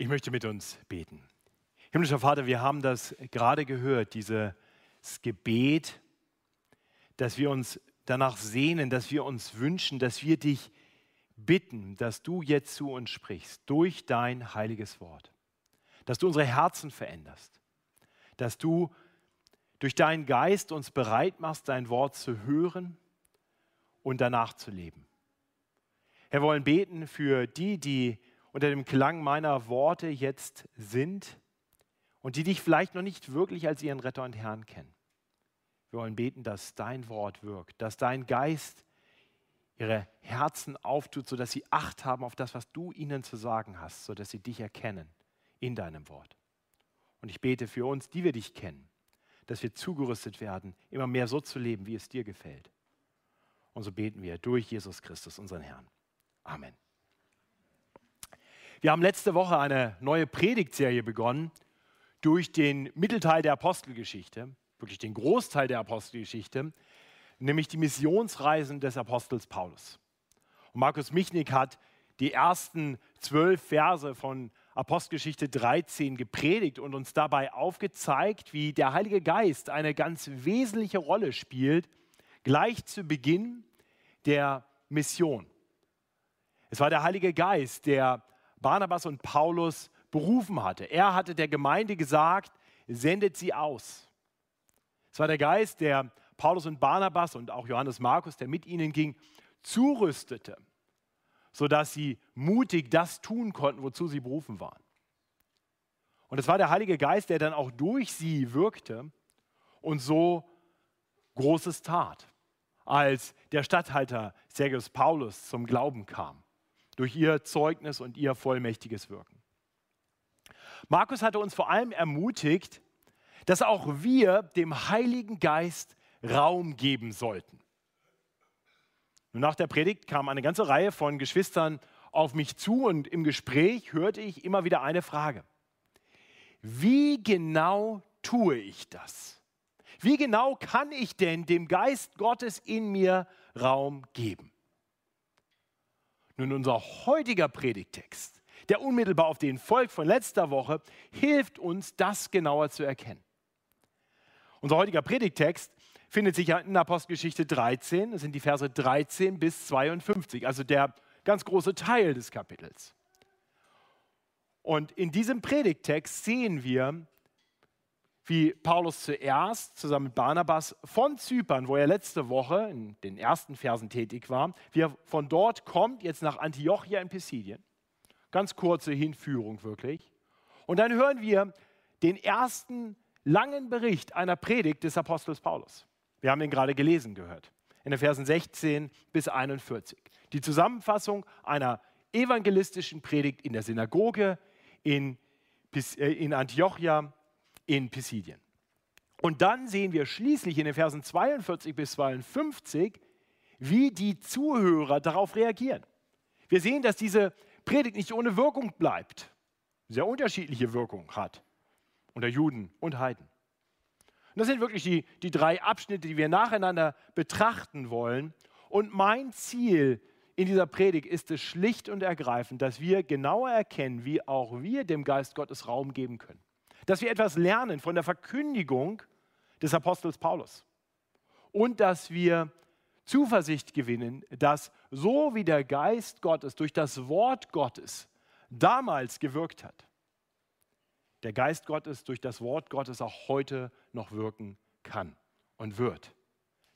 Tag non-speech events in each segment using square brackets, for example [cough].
Ich möchte mit uns beten. Himmlischer Vater, wir haben das gerade gehört, dieses Gebet, dass wir uns danach sehnen, dass wir uns wünschen, dass wir dich bitten, dass du jetzt zu uns sprichst durch dein heiliges Wort, dass du unsere Herzen veränderst, dass du durch deinen Geist uns bereit machst, dein Wort zu hören und danach zu leben. Herr, wir wollen beten für die, die unter dem Klang meiner Worte jetzt sind und die dich vielleicht noch nicht wirklich als ihren Retter und Herrn kennen. Wir wollen beten, dass dein Wort wirkt, dass dein Geist ihre Herzen auftut, sodass sie Acht haben auf das, was du ihnen zu sagen hast, sodass sie dich erkennen in deinem Wort. Und ich bete für uns, die wir dich kennen, dass wir zugerüstet werden, immer mehr so zu leben, wie es dir gefällt. Und so beten wir durch Jesus Christus, unseren Herrn. Amen. Wir haben letzte Woche eine neue Predigtserie begonnen durch den Mittelteil der Apostelgeschichte, wirklich den Großteil der Apostelgeschichte, nämlich die Missionsreisen des Apostels Paulus. Und Markus Michnik hat die ersten zwölf Verse von Apostelgeschichte 13 gepredigt und uns dabei aufgezeigt, wie der Heilige Geist eine ganz wesentliche Rolle spielt, gleich zu Beginn der Mission. Es war der Heilige Geist, der Barnabas und Paulus berufen hatte. Er hatte der Gemeinde gesagt, sendet sie aus. Es war der Geist, der Paulus und Barnabas und auch Johannes Markus, der mit ihnen ging, zurüstete, sodass sie mutig das tun konnten, wozu sie berufen waren. Und es war der Heilige Geist, der dann auch durch sie wirkte und so Großes tat, als der Statthalter Sergius Paulus zum Glauben kam durch ihr Zeugnis und ihr vollmächtiges Wirken. Markus hatte uns vor allem ermutigt, dass auch wir dem Heiligen Geist Raum geben sollten. Und nach der Predigt kam eine ganze Reihe von Geschwistern auf mich zu und im Gespräch hörte ich immer wieder eine Frage. Wie genau tue ich das? Wie genau kann ich denn dem Geist Gottes in mir Raum geben? Nun, unser heutiger Predigtext, der unmittelbar auf den folgt von letzter Woche, hilft uns, das genauer zu erkennen. Unser heutiger Predigtext findet sich in Apostelgeschichte 13, das sind die Verse 13 bis 52, also der ganz große Teil des Kapitels. Und in diesem Predigtext sehen wir, wie Paulus zuerst zusammen mit Barnabas von Zypern, wo er letzte Woche in den ersten Versen tätig war, wie er von dort kommt, jetzt nach Antiochia in Pisidien. Ganz kurze Hinführung wirklich. Und dann hören wir den ersten langen Bericht einer Predigt des Apostels Paulus. Wir haben ihn gerade gelesen gehört, in den Versen 16 bis 41. Die Zusammenfassung einer evangelistischen Predigt in der Synagoge in, äh, in Antiochia in Pisidien. Und dann sehen wir schließlich in den Versen 42 bis 52, wie die Zuhörer darauf reagieren. Wir sehen, dass diese Predigt nicht ohne Wirkung bleibt, sehr unterschiedliche Wirkung hat unter Juden und Heiden. Das sind wirklich die, die drei Abschnitte, die wir nacheinander betrachten wollen. Und mein Ziel in dieser Predigt ist es schlicht und ergreifend, dass wir genauer erkennen, wie auch wir dem Geist Gottes Raum geben können dass wir etwas lernen von der Verkündigung des Apostels Paulus und dass wir Zuversicht gewinnen, dass so wie der Geist Gottes durch das Wort Gottes damals gewirkt hat, der Geist Gottes durch das Wort Gottes auch heute noch wirken kann und wird,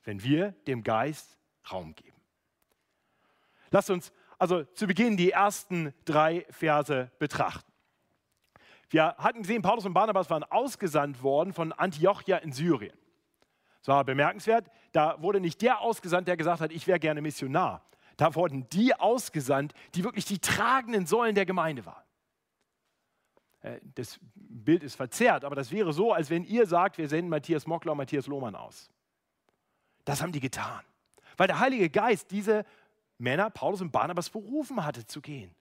wenn wir dem Geist Raum geben. Lasst uns also zu Beginn die ersten drei Verse betrachten. Wir hatten gesehen, Paulus und Barnabas waren ausgesandt worden von Antiochia in Syrien. Das war bemerkenswert. Da wurde nicht der ausgesandt, der gesagt hat, ich wäre gerne Missionar. Da wurden die ausgesandt, die wirklich die tragenden Säulen der Gemeinde waren. Äh, das Bild ist verzerrt, aber das wäre so, als wenn ihr sagt, wir senden Matthias Mockler und Matthias Lohmann aus. Das haben die getan, weil der Heilige Geist diese Männer, Paulus und Barnabas, berufen hatte zu gehen.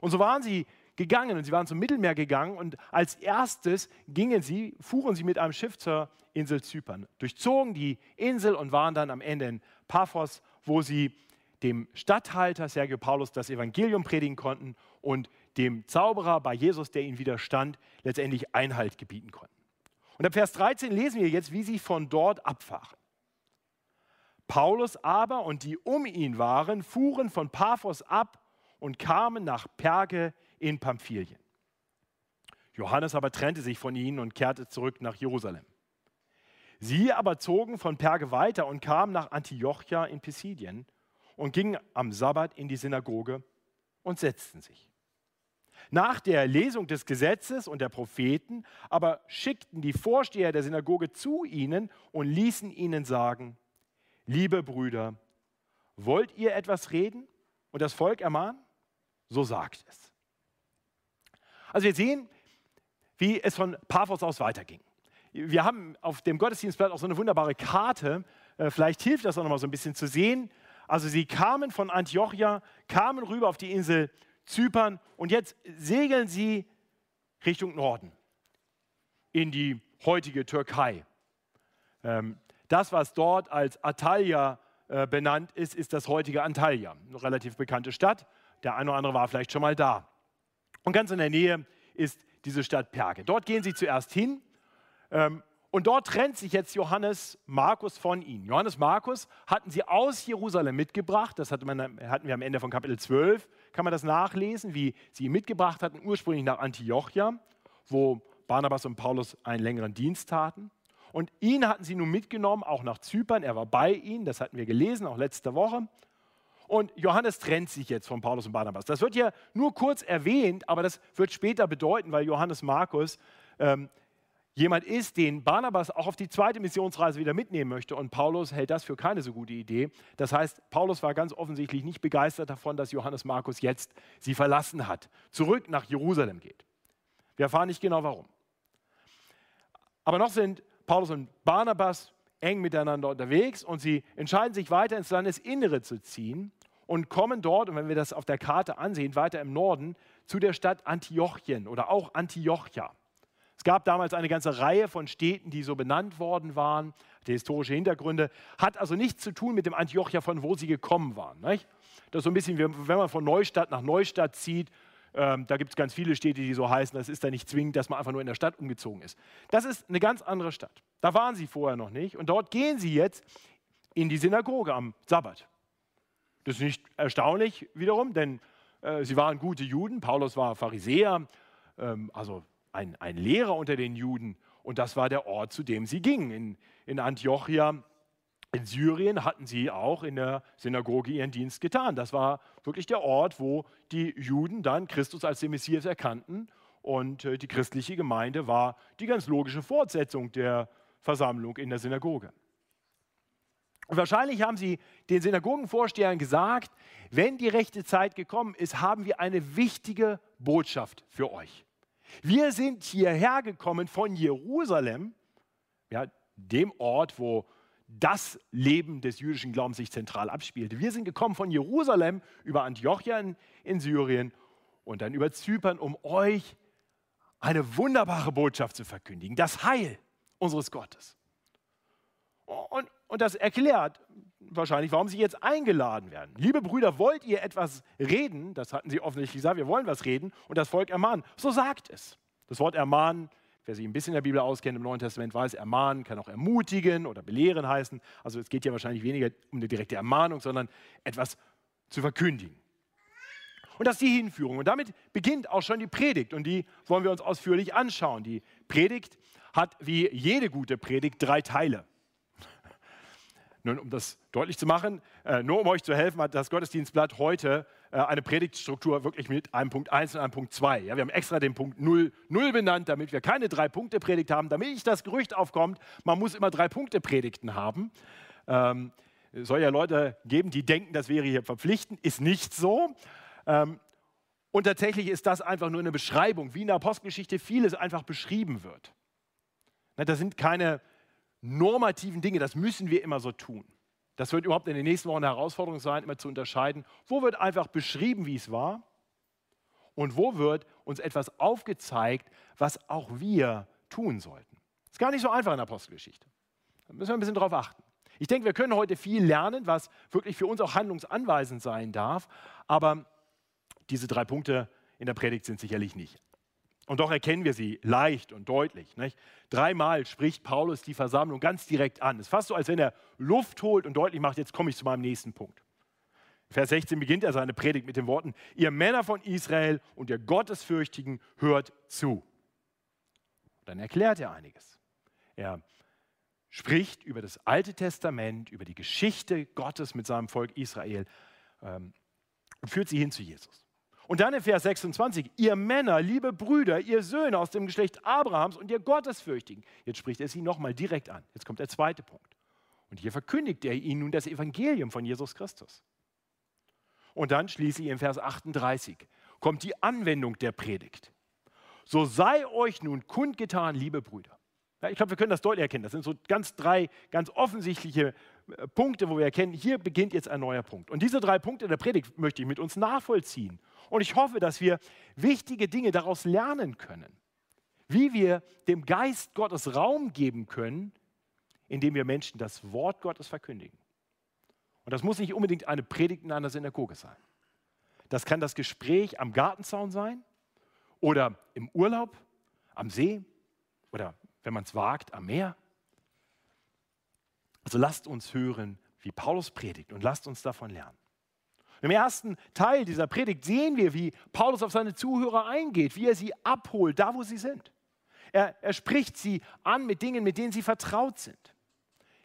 Und so waren sie gegangen und sie waren zum Mittelmeer gegangen und als erstes gingen sie, fuhren sie mit einem Schiff zur Insel Zypern, durchzogen die Insel und waren dann am Ende in Paphos, wo sie dem Statthalter Sergio Paulus das Evangelium predigen konnten und dem Zauberer bei Jesus, der ihnen widerstand, letztendlich Einhalt gebieten konnten. Und ab Vers 13 lesen wir jetzt, wie sie von dort abfahren. Paulus aber und die um ihn waren, fuhren von Paphos ab und kamen nach Perge in Pamphylien. Johannes aber trennte sich von ihnen und kehrte zurück nach Jerusalem. Sie aber zogen von Perge weiter und kamen nach Antiochia in Pisidien und gingen am Sabbat in die Synagoge und setzten sich. Nach der Lesung des Gesetzes und der Propheten aber schickten die Vorsteher der Synagoge zu ihnen und ließen ihnen sagen, liebe Brüder, wollt ihr etwas reden und das Volk ermahnen? So sagt es. Also wir sehen, wie es von Paphos aus weiterging. Wir haben auf dem Gottesdienstblatt auch so eine wunderbare Karte. Äh, vielleicht hilft das auch noch mal so ein bisschen zu sehen. Also sie kamen von Antiochia, kamen rüber auf die Insel Zypern und jetzt segeln sie Richtung Norden in die heutige Türkei. Ähm, das, was dort als Antalya äh, benannt ist, ist das heutige Antalya, eine relativ bekannte Stadt. Der eine oder andere war vielleicht schon mal da. Und ganz in der Nähe ist diese Stadt Perge. Dort gehen sie zuerst hin ähm, und dort trennt sich jetzt Johannes Markus von ihnen. Johannes Markus hatten sie aus Jerusalem mitgebracht. Das man, hatten wir am Ende von Kapitel 12. Kann man das nachlesen, wie sie ihn mitgebracht hatten, ursprünglich nach Antiochia, wo Barnabas und Paulus einen längeren Dienst taten. Und ihn hatten sie nun mitgenommen, auch nach Zypern. Er war bei ihnen, das hatten wir gelesen, auch letzte Woche. Und Johannes trennt sich jetzt von Paulus und Barnabas. Das wird ja nur kurz erwähnt, aber das wird später bedeuten, weil Johannes Markus ähm, jemand ist, den Barnabas auch auf die zweite Missionsreise wieder mitnehmen möchte. Und Paulus hält das für keine so gute Idee. Das heißt, Paulus war ganz offensichtlich nicht begeistert davon, dass Johannes Markus jetzt sie verlassen hat, zurück nach Jerusalem geht. Wir erfahren nicht genau warum. Aber noch sind Paulus und Barnabas eng miteinander unterwegs und sie entscheiden sich weiter ins Landesinnere zu ziehen und kommen dort, und wenn wir das auf der Karte ansehen, weiter im Norden zu der Stadt Antiochien oder auch Antiochia. Es gab damals eine ganze Reihe von Städten, die so benannt worden waren, die historische Hintergründe, hat also nichts zu tun mit dem Antiochia, von wo sie gekommen waren. Nicht? Das ist so ein bisschen, wie wenn man von Neustadt nach Neustadt zieht, ähm, da gibt es ganz viele Städte, die so heißen, das ist da nicht zwingend, dass man einfach nur in der Stadt umgezogen ist. Das ist eine ganz andere Stadt. Da waren sie vorher noch nicht und dort gehen sie jetzt in die Synagoge am Sabbat. Das ist nicht erstaunlich wiederum, denn äh, sie waren gute Juden. Paulus war Pharisäer, ähm, also ein, ein Lehrer unter den Juden. Und das war der Ort, zu dem sie gingen. In, in Antiochia in Syrien hatten sie auch in der Synagoge ihren Dienst getan. Das war wirklich der Ort, wo die Juden dann Christus als den Messias erkannten. Und äh, die christliche Gemeinde war die ganz logische Fortsetzung der Versammlung in der Synagoge. Und wahrscheinlich haben sie den Synagogenvorstehern gesagt, wenn die rechte Zeit gekommen ist, haben wir eine wichtige Botschaft für euch. Wir sind hierher gekommen von Jerusalem, ja, dem Ort, wo das Leben des jüdischen Glaubens sich zentral abspielte. Wir sind gekommen von Jerusalem über Antiochia in, in Syrien und dann über Zypern, um euch eine wunderbare Botschaft zu verkündigen, das Heil unseres Gottes. Und, und das erklärt wahrscheinlich, warum sie jetzt eingeladen werden. Liebe Brüder, wollt ihr etwas reden? Das hatten sie offensichtlich gesagt, wir wollen was reden und das Volk ermahnen. So sagt es. Das Wort ermahnen, wer sich ein bisschen in der Bibel auskennt, im Neuen Testament weiß, ermahnen kann auch ermutigen oder belehren heißen. Also es geht ja wahrscheinlich weniger um eine direkte Ermahnung, sondern etwas zu verkündigen. Und das ist die Hinführung. Und damit beginnt auch schon die Predigt. Und die wollen wir uns ausführlich anschauen. Die Predigt hat wie jede gute Predigt drei Teile. Nun, um das deutlich zu machen, äh, nur um euch zu helfen, hat das Gottesdienstblatt heute äh, eine Predigtstruktur wirklich mit einem Punkt 1 und einem Punkt 2. Ja, wir haben extra den Punkt 0, 0 benannt, damit wir keine drei Punkte Predigt haben, damit nicht das Gerücht aufkommt, man muss immer drei Punkte Predigten haben. Ähm, es soll ja Leute geben, die denken, das wäre hier verpflichtend. Ist nicht so. Ähm, und tatsächlich ist das einfach nur eine Beschreibung, wie in der Apostelgeschichte vieles einfach beschrieben wird. Na, da sind keine normativen Dinge, das müssen wir immer so tun. Das wird überhaupt in den nächsten Wochen eine Herausforderung sein, immer zu unterscheiden, wo wird einfach beschrieben, wie es war und wo wird uns etwas aufgezeigt, was auch wir tun sollten. Das ist gar nicht so einfach in der Apostelgeschichte. Da müssen wir ein bisschen drauf achten. Ich denke, wir können heute viel lernen, was wirklich für uns auch handlungsanweisend sein darf. Aber diese drei Punkte in der Predigt sind sicherlich nicht. Und doch erkennen wir sie leicht und deutlich. Nicht? Dreimal spricht Paulus die Versammlung ganz direkt an. Es ist fast so, als wenn er Luft holt und deutlich macht, jetzt komme ich zu meinem nächsten Punkt. Vers 16 beginnt er seine Predigt mit den Worten, ihr Männer von Israel und ihr Gottesfürchtigen hört zu. Dann erklärt er einiges. Er spricht über das Alte Testament, über die Geschichte Gottes mit seinem Volk Israel ähm, und führt sie hin zu Jesus. Und dann in Vers 26, ihr Männer, liebe Brüder, ihr Söhne aus dem Geschlecht Abrahams und ihr Gottesfürchtigen. Jetzt spricht er sie nochmal direkt an. Jetzt kommt der zweite Punkt. Und hier verkündigt er ihnen nun das Evangelium von Jesus Christus. Und dann schließlich in Vers 38 kommt die Anwendung der Predigt. So sei euch nun kundgetan, liebe Brüder. Ja, ich glaube, wir können das deutlich erkennen. Das sind so ganz drei ganz offensichtliche äh, Punkte, wo wir erkennen, hier beginnt jetzt ein neuer Punkt. Und diese drei Punkte der Predigt möchte ich mit uns nachvollziehen. Und ich hoffe, dass wir wichtige Dinge daraus lernen können. Wie wir dem Geist Gottes Raum geben können, indem wir Menschen das Wort Gottes verkündigen. Und das muss nicht unbedingt eine Predigt in einer Synagoge sein. Das kann das Gespräch am Gartenzaun sein oder im Urlaub, am See oder, wenn man es wagt, am Meer. Also lasst uns hören, wie Paulus predigt und lasst uns davon lernen. Im ersten Teil dieser Predigt sehen wir, wie Paulus auf seine Zuhörer eingeht, wie er sie abholt, da wo sie sind. Er, er spricht sie an mit Dingen, mit denen sie vertraut sind.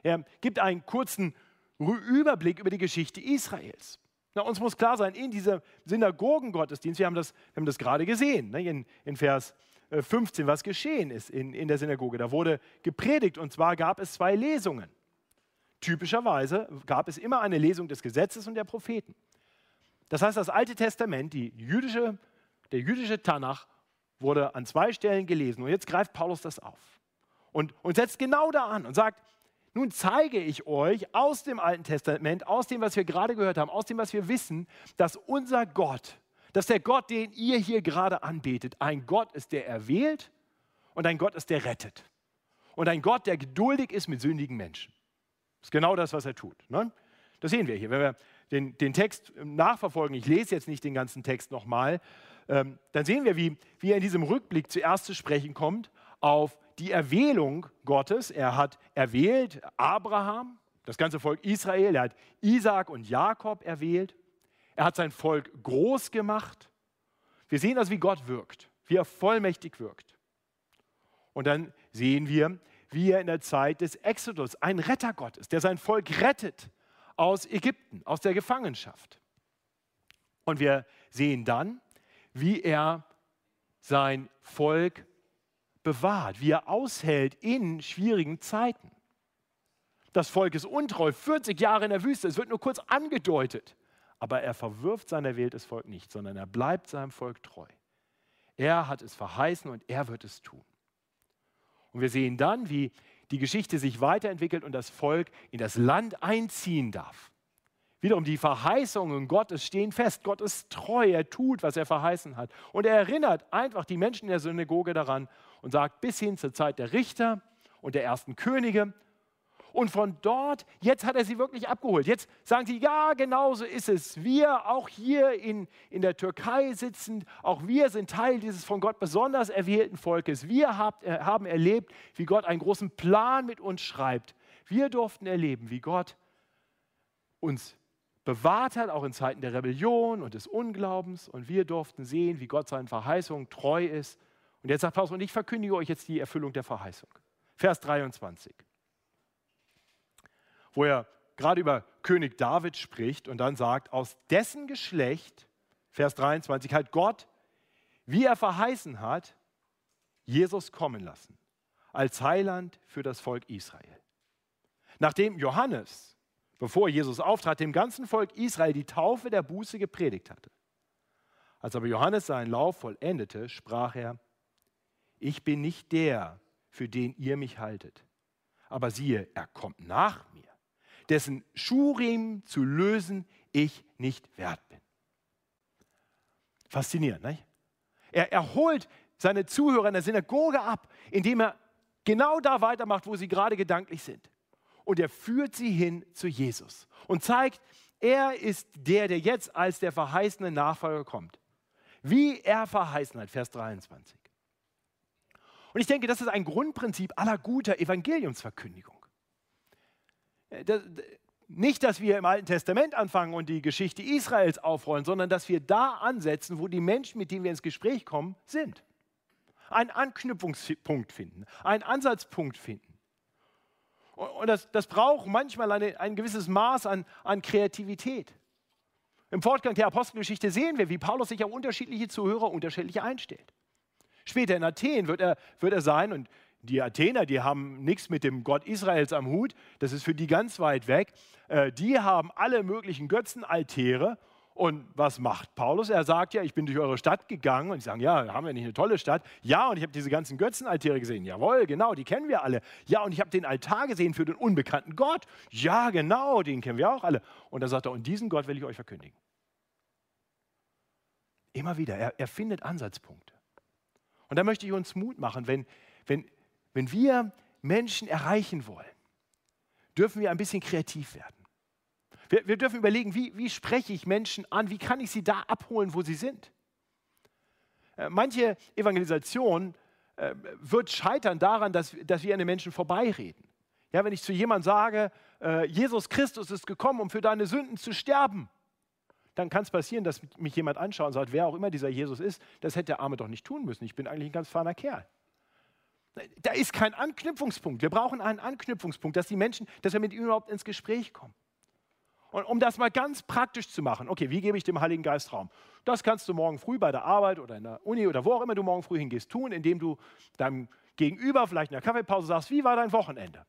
Er gibt einen kurzen Überblick über die Geschichte Israels. Na, uns muss klar sein, in diesem Synagogengottesdienst, wir haben das, wir haben das gerade gesehen, ne, in, in, Vers 15, äh, was geschehen ist in, in der Synagoge. Da wurde gepredigt und zwar gab es zwei Lesungen. Typischerweise gab es immer eine Lesung des Gesetzes und der Propheten. Das heißt, das Alte Testament, jüdische, der jüdische Tanach, wurde an zwei Stellen gelesen. Und jetzt greift Paulus das auf und, und setzt genau da an und sagt, nun zeige ich euch aus dem Alten Testament, aus dem, was wir gerade gehört haben, aus dem, was wir wissen, dass unser Gott, dass der Gott, den ihr hier gerade anbetet, ein Gott ist, der erwählt und ein Gott ist, der rettet. Und ein Gott, der geduldig ist mit sündigen Menschen. Das ist genau das, was er tut. Ne? Das sehen wir hier. Wenn wir den, den Text nachverfolgen, ich lese jetzt nicht den ganzen Text nochmal, ähm, dann sehen wir, wie, wie er in diesem Rückblick zuerst zu sprechen kommt auf die Erwählung Gottes. Er hat erwählt Abraham, das ganze Volk Israel, er hat Isaac und Jakob erwählt. Er hat sein Volk groß gemacht. Wir sehen also, wie Gott wirkt, wie er vollmächtig wirkt. Und dann sehen wir, wie er in der Zeit des Exodus ein Rettergott ist, der sein Volk rettet aus Ägypten, aus der Gefangenschaft. Und wir sehen dann, wie er sein Volk bewahrt, wie er aushält in schwierigen Zeiten. Das Volk ist untreu, 40 Jahre in der Wüste, es wird nur kurz angedeutet. Aber er verwirft sein erwähltes Volk nicht, sondern er bleibt seinem Volk treu. Er hat es verheißen und er wird es tun. Und wir sehen dann, wie die Geschichte sich weiterentwickelt und das Volk in das Land einziehen darf. Wiederum die Verheißungen Gottes stehen fest. Gott ist treu, er tut, was er verheißen hat. Und er erinnert einfach die Menschen in der Synagoge daran und sagt, bis hin zur Zeit der Richter und der ersten Könige. Und von dort, jetzt hat er sie wirklich abgeholt. Jetzt sagen sie, ja, genau so ist es. Wir, auch hier in, in der Türkei sitzend, auch wir sind Teil dieses von Gott besonders erwählten Volkes. Wir habt, äh, haben erlebt, wie Gott einen großen Plan mit uns schreibt. Wir durften erleben, wie Gott uns bewahrt hat, auch in Zeiten der Rebellion und des Unglaubens. Und wir durften sehen, wie Gott seinen Verheißungen treu ist und jetzt sagt Paulus, und ich verkündige euch jetzt die Erfüllung der Verheißung. Vers 23, wo er gerade über König David spricht und dann sagt, aus dessen Geschlecht, Vers 23, hat Gott, wie er verheißen hat, Jesus kommen lassen, als Heiland für das Volk Israel. Nachdem Johannes, bevor Jesus auftrat, dem ganzen Volk Israel die Taufe der Buße gepredigt hatte. Als aber Johannes seinen Lauf vollendete, sprach er, ich bin nicht der, für den ihr mich haltet. Aber siehe, er kommt nach mir, dessen Schurim zu lösen ich nicht wert bin. Faszinierend, nicht? Er, er holt seine Zuhörer in der Synagoge ab, indem er genau da weitermacht, wo sie gerade gedanklich sind. Und er führt sie hin zu Jesus und zeigt, er ist der, der jetzt als der verheißene Nachfolger kommt. wie er verheißen hat, Vers 23. Und ich denke, das ist ein Grundprinzip aller guter Evangeliumsverkündigung. Äh, das, nicht, dass wir im Alten Testament anfangen und die Geschichte Israels aufrollen, sondern dass wir da ansetzen, wo die Menschen, mit denen wir ins Gespräch kommen, sind. Einen Anknüpfungspunkt finden, einen Ansatzpunkt finden. Und das, das braucht manchmal eine, ein gewisses Maß an, an Kreativität. Im Fortgang der Apostelgeschichte sehen wir, wie Paulus sich auf unterschiedliche Zuhörer unterschiedlich einstellt. Später in Athen wird er, wird er sein, und die Athener, die haben nichts mit dem Gott Israels am Hut, das ist für die ganz weit weg. Äh, die haben alle möglichen Götzenaltäre. Und was macht Paulus? Er sagt ja, ich bin durch eure Stadt gegangen und die sagen, ja, haben wir nicht eine tolle Stadt? Ja, und ich habe diese ganzen Götzenaltäre gesehen. Jawohl, genau, die kennen wir alle. Ja, und ich habe den Altar gesehen für den unbekannten Gott. Ja, genau, den kennen wir auch alle. Und dann sagt er, und diesen Gott will ich euch verkündigen. Immer wieder, er, er findet Ansatzpunkte. Und da möchte ich uns Mut machen, wenn, wenn, wenn wir Menschen erreichen wollen, dürfen wir ein bisschen kreativ werden. Wir, wir dürfen überlegen, wie, wie spreche ich Menschen an, wie kann ich sie da abholen, wo sie sind. Äh, manche Evangelisation äh, wird scheitern daran, dass, dass wir an den Menschen vorbeireden. Ja, wenn ich zu jemandem sage, äh, Jesus Christus ist gekommen, um für deine Sünden zu sterben, dann kann es passieren, dass mich jemand anschaut und sagt, wer auch immer dieser Jesus ist, das hätte der Arme doch nicht tun müssen. Ich bin eigentlich ein ganz feiner Kerl. Da ist kein Anknüpfungspunkt. Wir brauchen einen Anknüpfungspunkt, dass die Menschen, dass wir mit ihnen überhaupt ins Gespräch kommen. Und um das mal ganz praktisch zu machen, okay, wie gebe ich dem Heiligen Geist Raum? Das kannst du morgen früh bei der Arbeit oder in der Uni oder wo auch immer du morgen früh hingehst, tun, indem du deinem Gegenüber vielleicht in der Kaffeepause sagst, wie war dein Wochenende?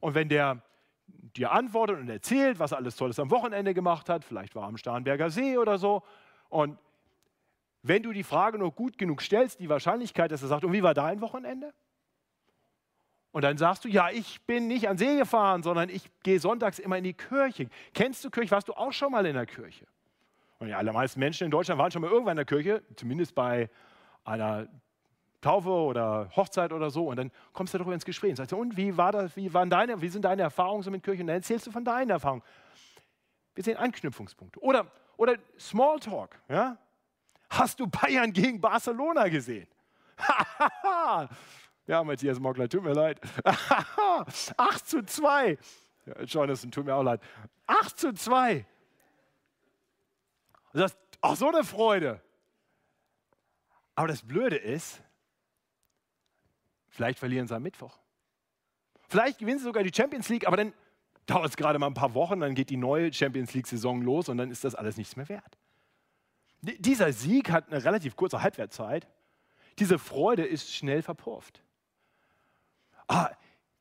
Und wenn der dir antwortet und erzählt, was er alles Tolles am Wochenende gemacht hat, vielleicht war er am Starnberger See oder so, und wenn du die Frage nur gut genug stellst, die Wahrscheinlichkeit, dass er sagt, und wie war dein Wochenende? Und dann sagst du, ja, ich bin nicht an See gefahren, sondern ich gehe sonntags immer in die Kirche. Kennst du Kirche? Warst du auch schon mal in der Kirche? Und die allermeisten Menschen in Deutschland waren schon mal irgendwann in der Kirche, zumindest bei einer Taufe oder Hochzeit oder so. Und dann kommst du darüber ins Gespräch und sagst, und wie, war das, wie, waren deine, wie sind deine Erfahrungen so mit Kirche? Und dann erzählst du von deinen Erfahrungen. Wir sehen Anknüpfungspunkte. Oder, oder Smalltalk. Ja? Hast du Bayern gegen Barcelona gesehen? [laughs] ja, Matthias Mockler, tut mir leid. [laughs] 8 zu 2. Ja, Jonathan, tut mir auch leid. 8 zu 2. Du sagst, ach, so eine Freude. Aber das Blöde ist, vielleicht verlieren sie am Mittwoch. Vielleicht gewinnen sie sogar die Champions League, aber dann dauert es gerade mal ein paar Wochen, dann geht die neue Champions League-Saison los und dann ist das alles nichts mehr wert. Dieser Sieg hat eine relativ kurze Halbwertzeit. Diese Freude ist schnell verpufft. Ah,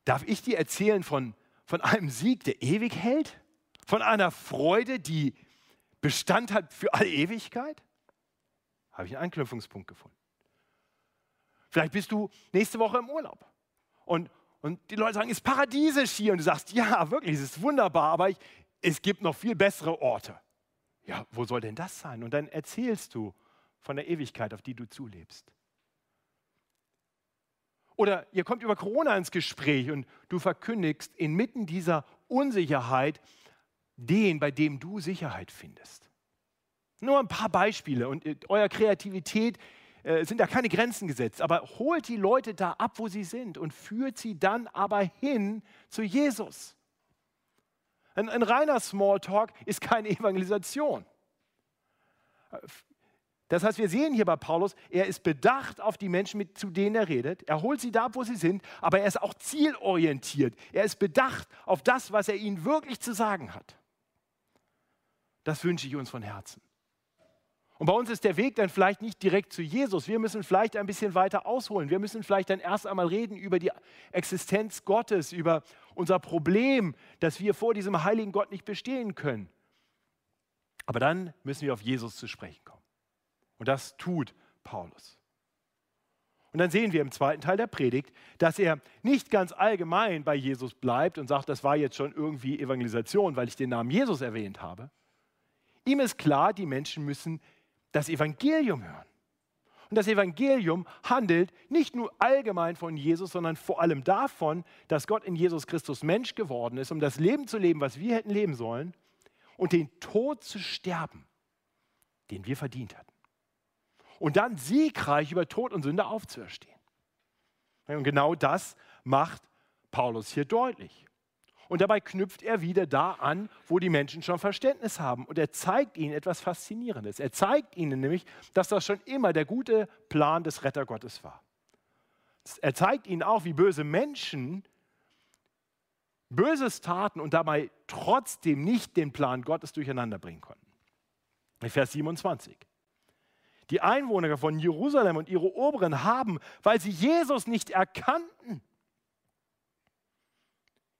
darf ich dir erzählen von, von einem Sieg, der ewig hält? Von einer Freude, die Bestand hat für alle Ewigkeit? Habe ich einen Anknüpfungspunkt gefunden. Vielleicht bist du nächste Woche im Urlaub und, und die Leute sagen, es ist paradiesisch hier und du sagst, ja, wirklich, es ist wunderbar, aber ich, es gibt noch viel bessere Orte. Ja, wo soll denn das sein? Und dann erzählst du von der Ewigkeit, auf die du zulebst. Oder ihr kommt über Corona ins Gespräch und du verkündigst inmitten dieser Unsicherheit den, bei dem du Sicherheit findest. Nur ein paar Beispiele und äh, eurer Kreativität äh, sind da keine Grenzen gesetzt, aber holt die Leute da ab, wo sie sind und führt sie dann aber hin zu Jesus. Ein, ein reiner Smalltalk ist keine Evangelisation. Das heißt, wir sehen hier bei Paulus, er ist bedacht auf die Menschen, mit, zu denen er redet. Er holt sie da wo sie sind, aber er ist auch zielorientiert. Er ist bedacht auf das, was er ihnen wirklich zu sagen hat. Das wünsche ich uns von Herzen. Und bei uns ist der Weg dann vielleicht nicht direkt zu Jesus. Wir müssen vielleicht ein bisschen weiter ausholen. Wir müssen vielleicht dann erst einmal reden über die Existenz Gottes, über unser Problem, dass wir vor diesem heiligen Gott nicht bestehen können. Aber dann müssen wir auf Jesus zu sprechen kommen. Und das tut Paulus. Und dann sehen wir im zweiten Teil der Predigt, dass er nicht ganz allgemein bei Jesus bleibt und sagt, das war jetzt schon irgendwie Evangelisation, weil ich den Namen Jesus erwähnt habe. Ihm ist klar, die Menschen müssen das Evangelium hören. Und das Evangelium handelt nicht nur allgemein von Jesus, sondern vor allem davon, dass Gott in Jesus Christus Mensch geworden ist, um das Leben zu leben, was wir hätten leben sollen, und den Tod zu sterben, den wir verdient hatten. und dann siegreich über Tod und Sünde aufzuerstehen. Und genau das macht Paulus hier deutlich. Und dabei knüpft er wieder da an, wo die Menschen schon Verständnis haben. Und er zeigt ihnen etwas Faszinierendes. Er zeigt ihnen nämlich, dass das schon immer der gute Plan des Rettergottes war. Er zeigt ihnen auch, wie böse Menschen Böses taten und dabei trotzdem nicht den Plan Gottes durcheinander bringen konnten. Vers 27. Die Einwohner von Jerusalem und ihre Oberen haben, weil sie Jesus nicht erkannten,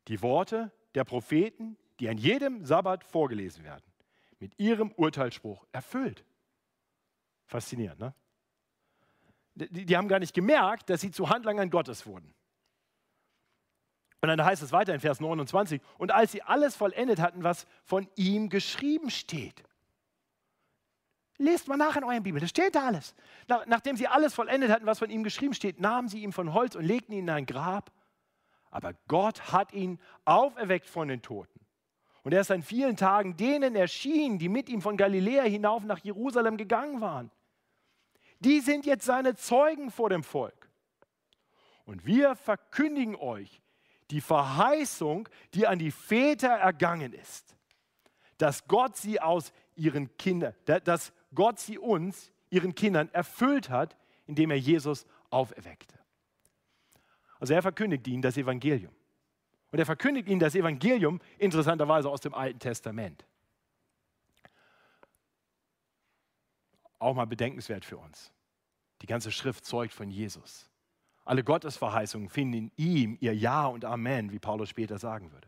die Worte der Propheten, die an jedem Sabbat vorgelesen werden, mit ihrem Urteilsspruch erfüllt. Faszinierend, ne? Die, die haben gar nicht gemerkt, dass sie zu Handlangern Gottes wurden. Und dann heißt es weiter in Vers 29, und als sie alles vollendet hatten, was von ihm geschrieben steht. Lest mal nach in euren Bibel, da steht da alles. Nach, nachdem sie alles vollendet hatten, was von ihm geschrieben steht, nahmen sie ihn von Holz und legten ihn in ein Grab aber Gott hat ihn auferweckt von den Toten. Und er ist an vielen Tagen denen erschienen, die mit ihm von Galiläa hinauf nach Jerusalem gegangen waren. Die sind jetzt seine Zeugen vor dem Volk. Und wir verkündigen euch die Verheißung, die an die Väter ergangen ist, dass Gott sie aus ihren Kindern, dass Gott sie uns, ihren Kindern, erfüllt hat, indem er Jesus auferweckte. Also er verkündigt ihnen das Evangelium. Und er verkündigt ihnen das Evangelium interessanterweise aus dem Alten Testament. Auch mal bedenkenswert für uns. Die ganze Schrift zeugt von Jesus. Alle Gottesverheißungen finden in ihm ihr Ja und Amen, wie Paulus später sagen würde.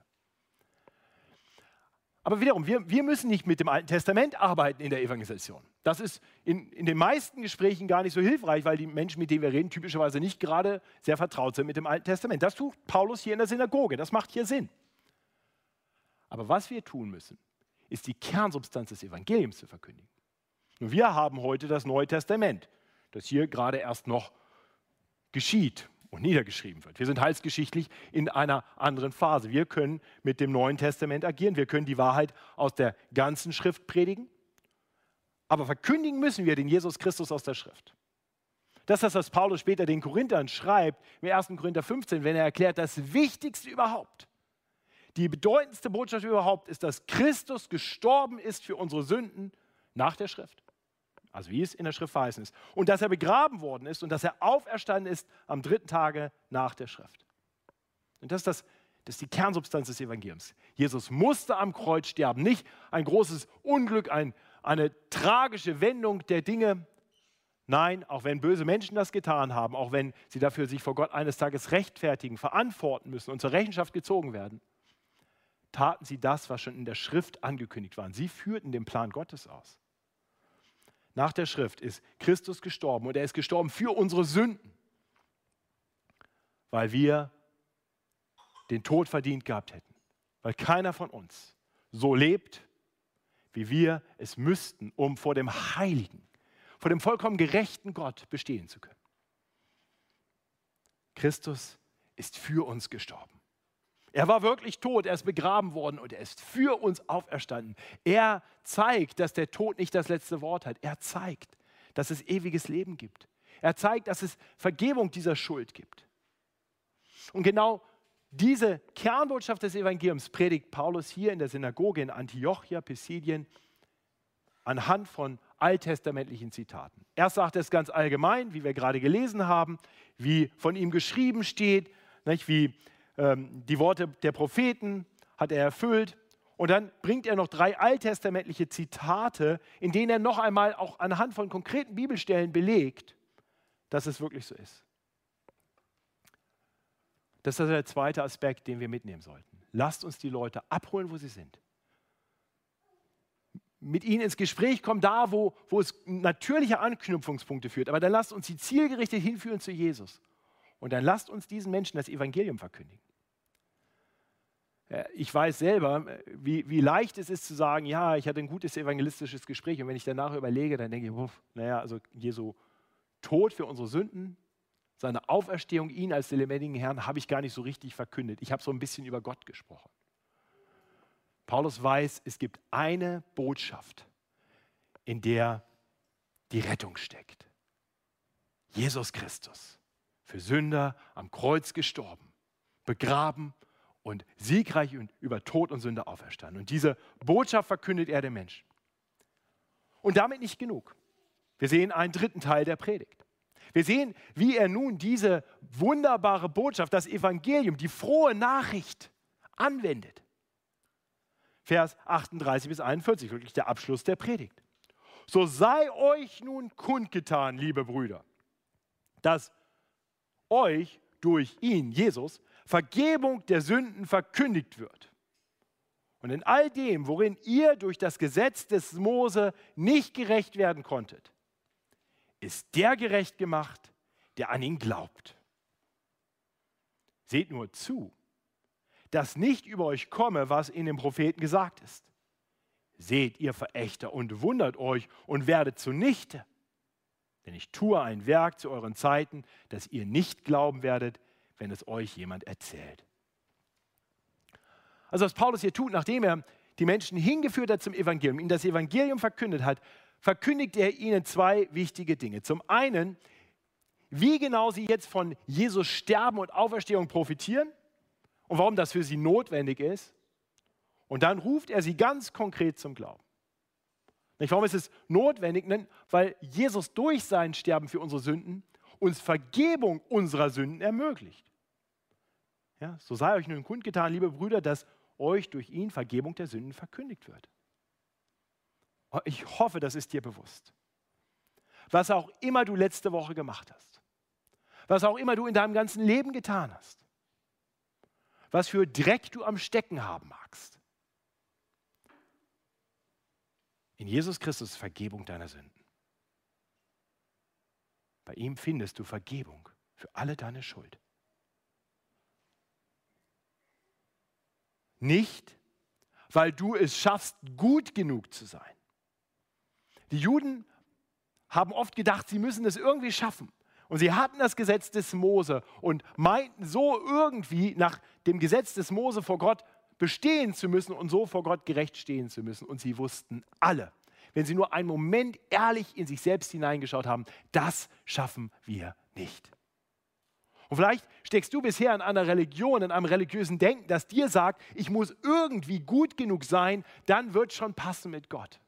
Aber wiederum, wir, wir müssen nicht mit dem Alten Testament arbeiten in der Evangelisation. Das ist in, in den meisten Gesprächen gar nicht so hilfreich, weil die Menschen, mit denen wir reden, typischerweise nicht gerade sehr vertraut sind mit dem Alten Testament. Das tut Paulus hier in der Synagoge. Das macht hier Sinn. Aber was wir tun müssen, ist die Kernsubstanz des Evangeliums zu verkündigen. Nur wir haben heute das Neue Testament, das hier gerade erst noch geschieht und niedergeschrieben wird. Wir sind heilsgeschichtlich in einer anderen Phase. Wir können mit dem Neuen Testament agieren. Wir können die Wahrheit aus der ganzen Schrift predigen. Aber verkündigen müssen wir den Jesus Christus aus der Schrift. Das ist das, was Paulus später den Korinthern schreibt, im 1. Korinther 15, wenn er erklärt, das Wichtigste überhaupt, die bedeutendste Botschaft überhaupt ist, dass Christus gestorben ist für unsere Sünden nach der Schrift. Also wie es in der Schrift verheißen ist. Und dass er begraben worden ist und dass er auferstanden ist am dritten Tage nach der Schrift. Und das ist, das, das ist die Kernsubstanz des Evangeliums. Jesus musste am Kreuz sterben. Nicht ein großes Unglück, ein, eine tragische Wendung der Dinge. Nein, auch wenn böse Menschen das getan haben, auch wenn sie dafür sich vor Gott eines Tages rechtfertigen, verantworten müssen und zur Rechenschaft gezogen werden, taten sie das, was schon in der Schrift angekündigt war. Sie führten den Plan Gottes aus nach der Schrift ist Christus gestorben und er ist gestorben für unsere Sünden, weil wir den Tod verdient gehabt hätten, weil keiner von uns so lebt, wie wir es müssten, um vor dem heiligen, vor dem vollkommen gerechten Gott bestehen zu können. Christus ist für uns gestorben. Er war wirklich tot, er ist begraben worden und er ist für uns auferstanden. Er zeigt, dass der Tod nicht das letzte Wort hat. Er zeigt, dass es ewiges Leben gibt. Er zeigt, dass es Vergebung dieser Schuld gibt. Und genau diese Kernbotschaft des Evangeliums predigt Paulus hier in der Synagoge in Antiochia, Pisidien, anhand von alttestamentlichen Zitaten. Er sagt es ganz allgemein, wie wir gerade gelesen haben, wie von ihm geschrieben steht, nicht, wie ähm, die Worte der Propheten hat er erfüllt. Und dann bringt er noch drei alttestamentliche Zitate, in denen er noch einmal auch anhand von konkreten Bibelstellen belegt, dass es wirklich so ist. Das ist also der zweite Aspekt, den wir mitnehmen sollten. Lasst uns die Leute abholen, wo sie sind. Mit ihnen ins Gespräch kommen, da, wo, wo es natürliche Anknüpfungspunkte führt. Aber dann lasst uns sie zielgerichtet hinführen zu Jesus. Und dann lasst uns diesen Menschen das Evangelium verkündigen. Äh, ich weiß selber, äh, wie, wie leicht es ist zu sagen, ja, ich hatte ein gutes evangelistisches Gespräch und wenn ich danach überlege, dann denke ich, uff, naja, also Jesu Tod für unsere Sünden, seine Auferstehung, ihn als den lebendigen Herrn, habe ich gar nicht so richtig verkündet. Ich habe so ein bisschen über Gott gesprochen. Paulus weiß, es gibt eine Botschaft, in der die Rettung steckt. Jesus Christus, für Sünder am Kreuz gestorben, begraben und siegreich über Tod und Sünde auferstanden. Und diese Botschaft verkündet er den Menschen. Und damit nicht genug. Wir sehen einen dritten Teil der Predigt. Wir sehen, wie er nun diese wunderbare Botschaft, das Evangelium, die frohe Nachricht anwendet. Vers 38 bis 41, wirklich der Abschluss der Predigt. So sei euch nun kundgetan, liebe Brüder, dass euch durch ihn, Jesus, Vergebung der Sünden verkündigt wird. Und in all dem, worin ihr durch das Gesetz des Mose nicht gerecht werden konntet, ist der gerecht gemacht, der an ihn glaubt. Seht nur zu, dass nicht über euch komme, was in den Propheten gesagt ist. Seht ihr Verächter und wundert euch und werdet zunichte. Denn ich tue ein Werk zu euren Zeiten, dass ihr nicht glauben werdet, wenn es euch jemand erzählt. Also was Paulus hier tut, nachdem er die Menschen hingeführt hat zum Evangelium, ihnen das Evangelium verkündet hat, verkündigt er ihnen zwei wichtige Dinge. Zum einen, wie genau sie jetzt von Jesus Sterben und Auferstehung profitieren und warum das für sie notwendig ist. Und dann ruft er sie ganz konkret zum Glauben. Warum ist es notwendig? Weil Jesus durch sein Sterben für unsere Sünden uns Vergebung unserer Sünden ermöglicht. Ja, so sei euch nun kundgetan, liebe Brüder, dass euch durch ihn Vergebung der Sünden verkündigt wird. Ich hoffe, das ist dir bewusst. Was auch immer du letzte Woche gemacht hast, was auch immer du in deinem ganzen Leben getan hast, was für Dreck du am Stecken haben magst. In Jesus Christus Vergebung deiner Sünden. Bei ihm findest du Vergebung für alle deine Schuld. Nicht, weil du es schaffst, gut genug zu sein. Die Juden haben oft gedacht, sie müssen es irgendwie schaffen. Und sie hatten das Gesetz des Mose und meinten so irgendwie nach dem Gesetz des Mose vor Gott bestehen zu müssen und so vor Gott gerecht stehen zu müssen. Und sie wussten alle, wenn sie nur einen Moment ehrlich in sich selbst hineingeschaut haben, das schaffen wir nicht. Und vielleicht steckst du bisher in einer Religion, in einem religiösen Denken, das dir sagt, ich muss irgendwie gut genug sein, dann wird schon passen mit Gott.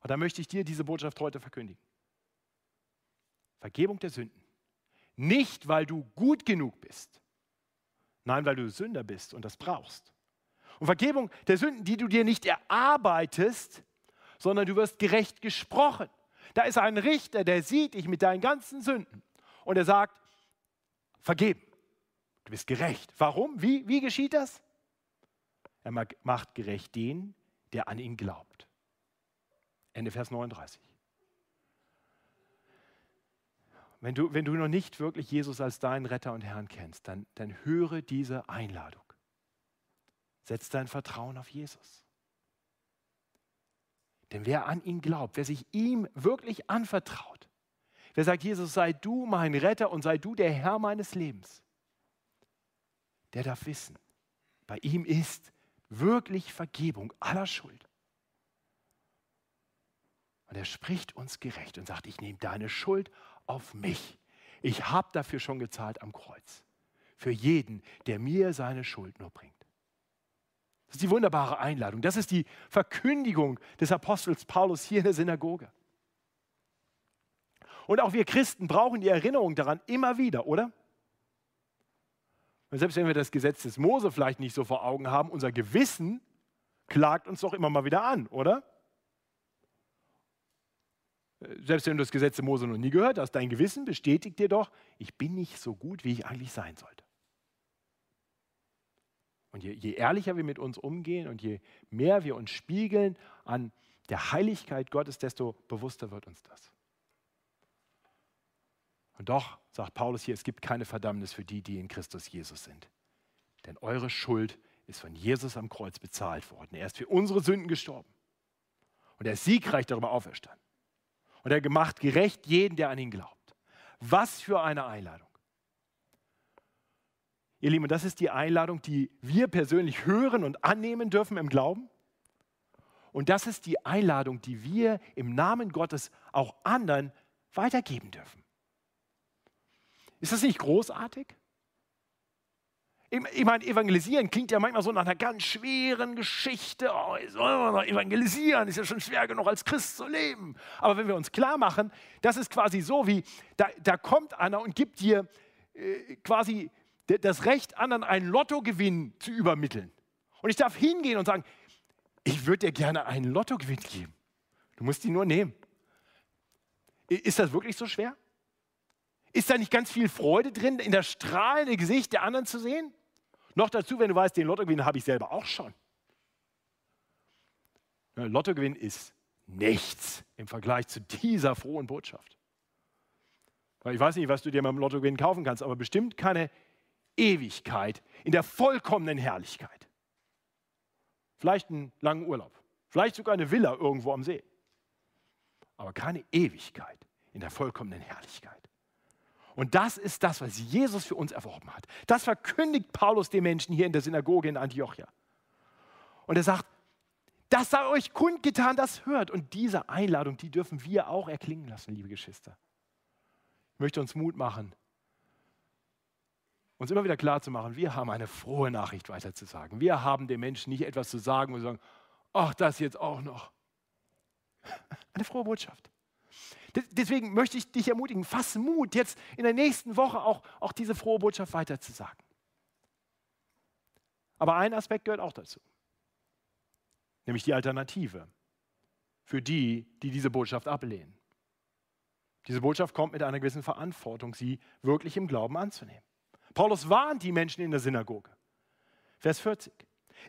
Und da möchte ich dir diese Botschaft heute verkündigen. Vergebung der Sünden. Nicht, weil du gut genug bist, nein, weil du Sünder bist und das brauchst. Und Vergebung der Sünden, die du dir nicht erarbeitest, sondern du wirst gerecht gesprochen. Da ist ein Richter, der sieht dich mit deinen ganzen Sünden und er sagt, vergeben. Du bist gerecht. Warum? Wie, wie geschieht das? Er macht gerecht den, der an ihn glaubt. Ende Vers 39. Wenn du, wenn du noch nicht wirklich Jesus als deinen Retter und Herrn kennst, dann, dann höre diese Einladung. Setz dein Vertrauen auf Jesus. Denn wer an ihn glaubt, wer sich ihm wirklich anvertraut, wer sagt, Jesus, sei du mein Retter und sei du der Herr meines Lebens, der darf wissen, bei ihm ist wirklich Vergebung aller Schuld. Und er spricht uns gerecht und sagt, ich nehme deine Schuld auf mich. Ich habe dafür schon gezahlt am Kreuz. Für jeden, der mir seine Schuld nur bringt. Das ist die wunderbare Einladung. Das ist die Verkündigung des Apostels Paulus hier in der Synagoge. Und auch wir Christen brauchen die Erinnerung daran immer wieder, oder? Und selbst wenn wir das Gesetz des Mose vielleicht nicht so vor Augen haben, unser Gewissen klagt uns doch immer mal wieder an, oder? Selbst wenn du das Gesetz des Mose noch nie gehört hast, dein Gewissen bestätigt dir doch, ich bin nicht so gut, wie ich eigentlich sein sollte. Und je, je ehrlicher wir mit uns umgehen und je mehr wir uns spiegeln an der Heiligkeit Gottes, desto bewusster wird uns das. Und doch, sagt Paulus hier, es gibt keine Verdammnis für die, die in Christus Jesus sind. Denn eure Schuld ist von Jesus am Kreuz bezahlt worden. Er ist für unsere Sünden gestorben. Und er ist siegreich darüber auferstanden. Und er gemacht gerecht jeden, der an ihn glaubt. Was für eine Einladung. Ihr Lieben, das ist die Einladung, die wir persönlich hören und annehmen dürfen im Glauben. Und das ist die Einladung, die wir im Namen Gottes auch anderen weitergeben dürfen. Ist das nicht großartig? Ich meine, evangelisieren klingt ja manchmal so nach einer ganz schweren Geschichte. Oh, evangelisieren? Ist ja schon schwer genug, als Christ zu leben. Aber wenn wir uns klar machen, das ist quasi so wie, da, da kommt einer und gibt dir äh, quasi das Recht, anderen einen Lottogewinn zu übermitteln. Und ich darf hingehen und sagen, ich würde dir gerne einen Lottogewinn geben. Du musst ihn nur nehmen. Ist das wirklich so schwer? Ist da nicht ganz viel Freude drin, in das strahlende Gesicht der anderen zu sehen? Noch dazu, wenn du weißt, den Lottogewinn habe ich selber auch schon. Lottogewinn ist nichts im Vergleich zu dieser frohen Botschaft. Ich weiß nicht, was du dir mit dem Lottogewinn kaufen kannst, aber bestimmt keine Ewigkeit in der vollkommenen Herrlichkeit. Vielleicht einen langen Urlaub, vielleicht sogar eine Villa irgendwo am See, aber keine Ewigkeit in der vollkommenen Herrlichkeit. Und das ist das, was Jesus für uns erworben hat. Das verkündigt Paulus den Menschen hier in der Synagoge in Antiochia. Und er sagt, das sei euch kundgetan, das hört. Und diese Einladung, die dürfen wir auch erklingen lassen, liebe Geschwister. Ich möchte uns Mut machen, uns immer wieder klar zu machen, wir haben eine frohe Nachricht weiterzusagen. Wir haben den Menschen nicht etwas zu sagen und sagen, ach, das jetzt auch noch. [laughs] Eine frohe Botschaft. Deswegen möchte ich dich ermutigen, fass Mut, jetzt in der nächsten Woche auch, auch diese frohe Botschaft weiterzusagen. Aber ein Aspekt gehört auch dazu, nämlich die Alternative für die, die diese Botschaft ablehnen. Diese Botschaft kommt mit einer gewissen Verantwortung, sie wirklich im Glauben anzunehmen. Paulus warnt die Menschen in der Synagoge. Vers 40.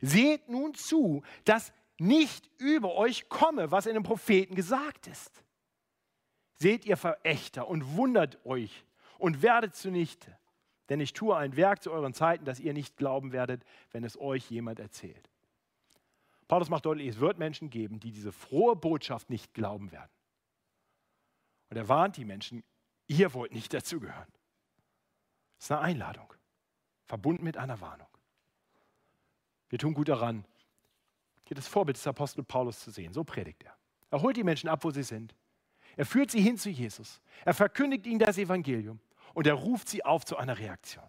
Seht nun zu, dass nicht über euch komme, was in den Propheten gesagt ist. Seht ihr Verächter und wundert euch und werdet zunichte. Denn ich tue ein Werk zu euren Zeiten, dass ihr nicht glauben werdet, wenn es euch jemand erzählt. Paulus macht deutlich, es wird Menschen geben, die diese frohe Botschaft nicht glauben werden. Und er warnt die Menschen, ihr wollt nicht dazugehören. Das ist eine Einladung, verbunden mit einer Warnung. Wir tun gut daran, hier das Vorbild des Apostel Paulus zu sehen. So predigt er. Er holt die Menschen ab, wo sie sind. Er führt sie hin zu Jesus. Er verkündigt ihnen das Evangelium und er ruft sie auf zu einer Reaktion.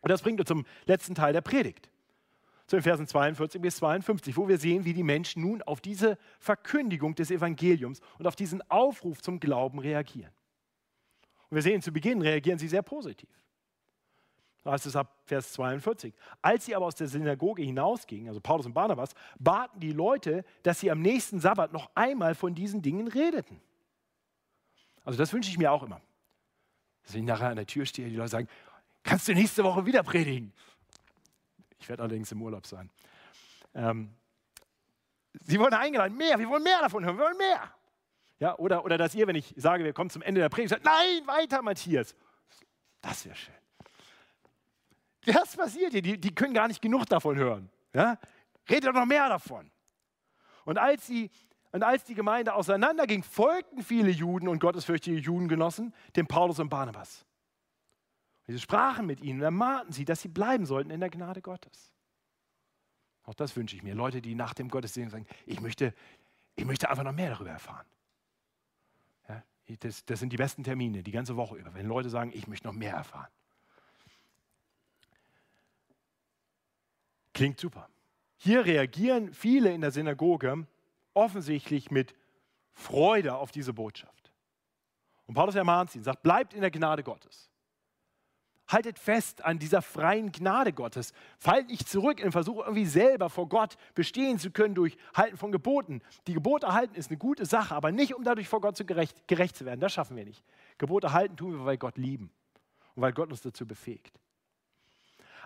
Und das bringt uns zum letzten Teil der Predigt, zu den Versen 42 bis 52, wo wir sehen, wie die Menschen nun auf diese Verkündigung des Evangeliums und auf diesen Aufruf zum Glauben reagieren. Und wir sehen, zu Beginn reagieren sie sehr positiv. Da heißt es ab Vers 42. Als sie aber aus der Synagoge hinausgingen, also Paulus und Barnabas, baten die Leute, dass sie am nächsten Sabbat noch einmal von diesen Dingen redeten. Also das wünsche ich mir auch immer. Dass ich nachher an der Tür stehe, die Leute sagen, kannst du nächste Woche wieder predigen? Ich werde allerdings im Urlaub sein. Ähm, sie wurden eingeladen, mehr, wir wollen mehr davon hören, wir wollen mehr. Ja, oder, oder dass ihr, wenn ich sage, wir kommen zum Ende der Predigt, sagt, nein, weiter, Matthias. Das wäre schön. Was passiert hier? Die, die können gar nicht genug davon hören. Ja? Redet doch noch mehr davon. Und als sie und als die Gemeinde auseinanderging, folgten viele Juden und gottesfürchtige Judengenossen dem Paulus und Barnabas. Und sie sprachen mit ihnen und ermahnten sie, dass sie bleiben sollten in der Gnade Gottes. Auch das wünsche ich mir. Leute, die nach dem Gottesdienst sagen, ich möchte, ich möchte einfach noch mehr darüber erfahren. Das, das sind die besten Termine, die ganze Woche über, wenn Leute sagen, ich möchte noch mehr erfahren. Klingt super. Hier reagieren viele in der Synagoge offensichtlich mit Freude auf diese Botschaft. Und Paulus ermahnt sie und sagt, bleibt in der Gnade Gottes. Haltet fest an dieser freien Gnade Gottes. Fallt nicht zurück in den Versuch, irgendwie selber vor Gott bestehen zu können durch Halten von Geboten. Die Gebote halten ist eine gute Sache, aber nicht, um dadurch vor Gott zu gerecht, gerecht zu werden. Das schaffen wir nicht. Gebote halten tun wir, weil Gott lieben und weil Gott uns dazu befähigt.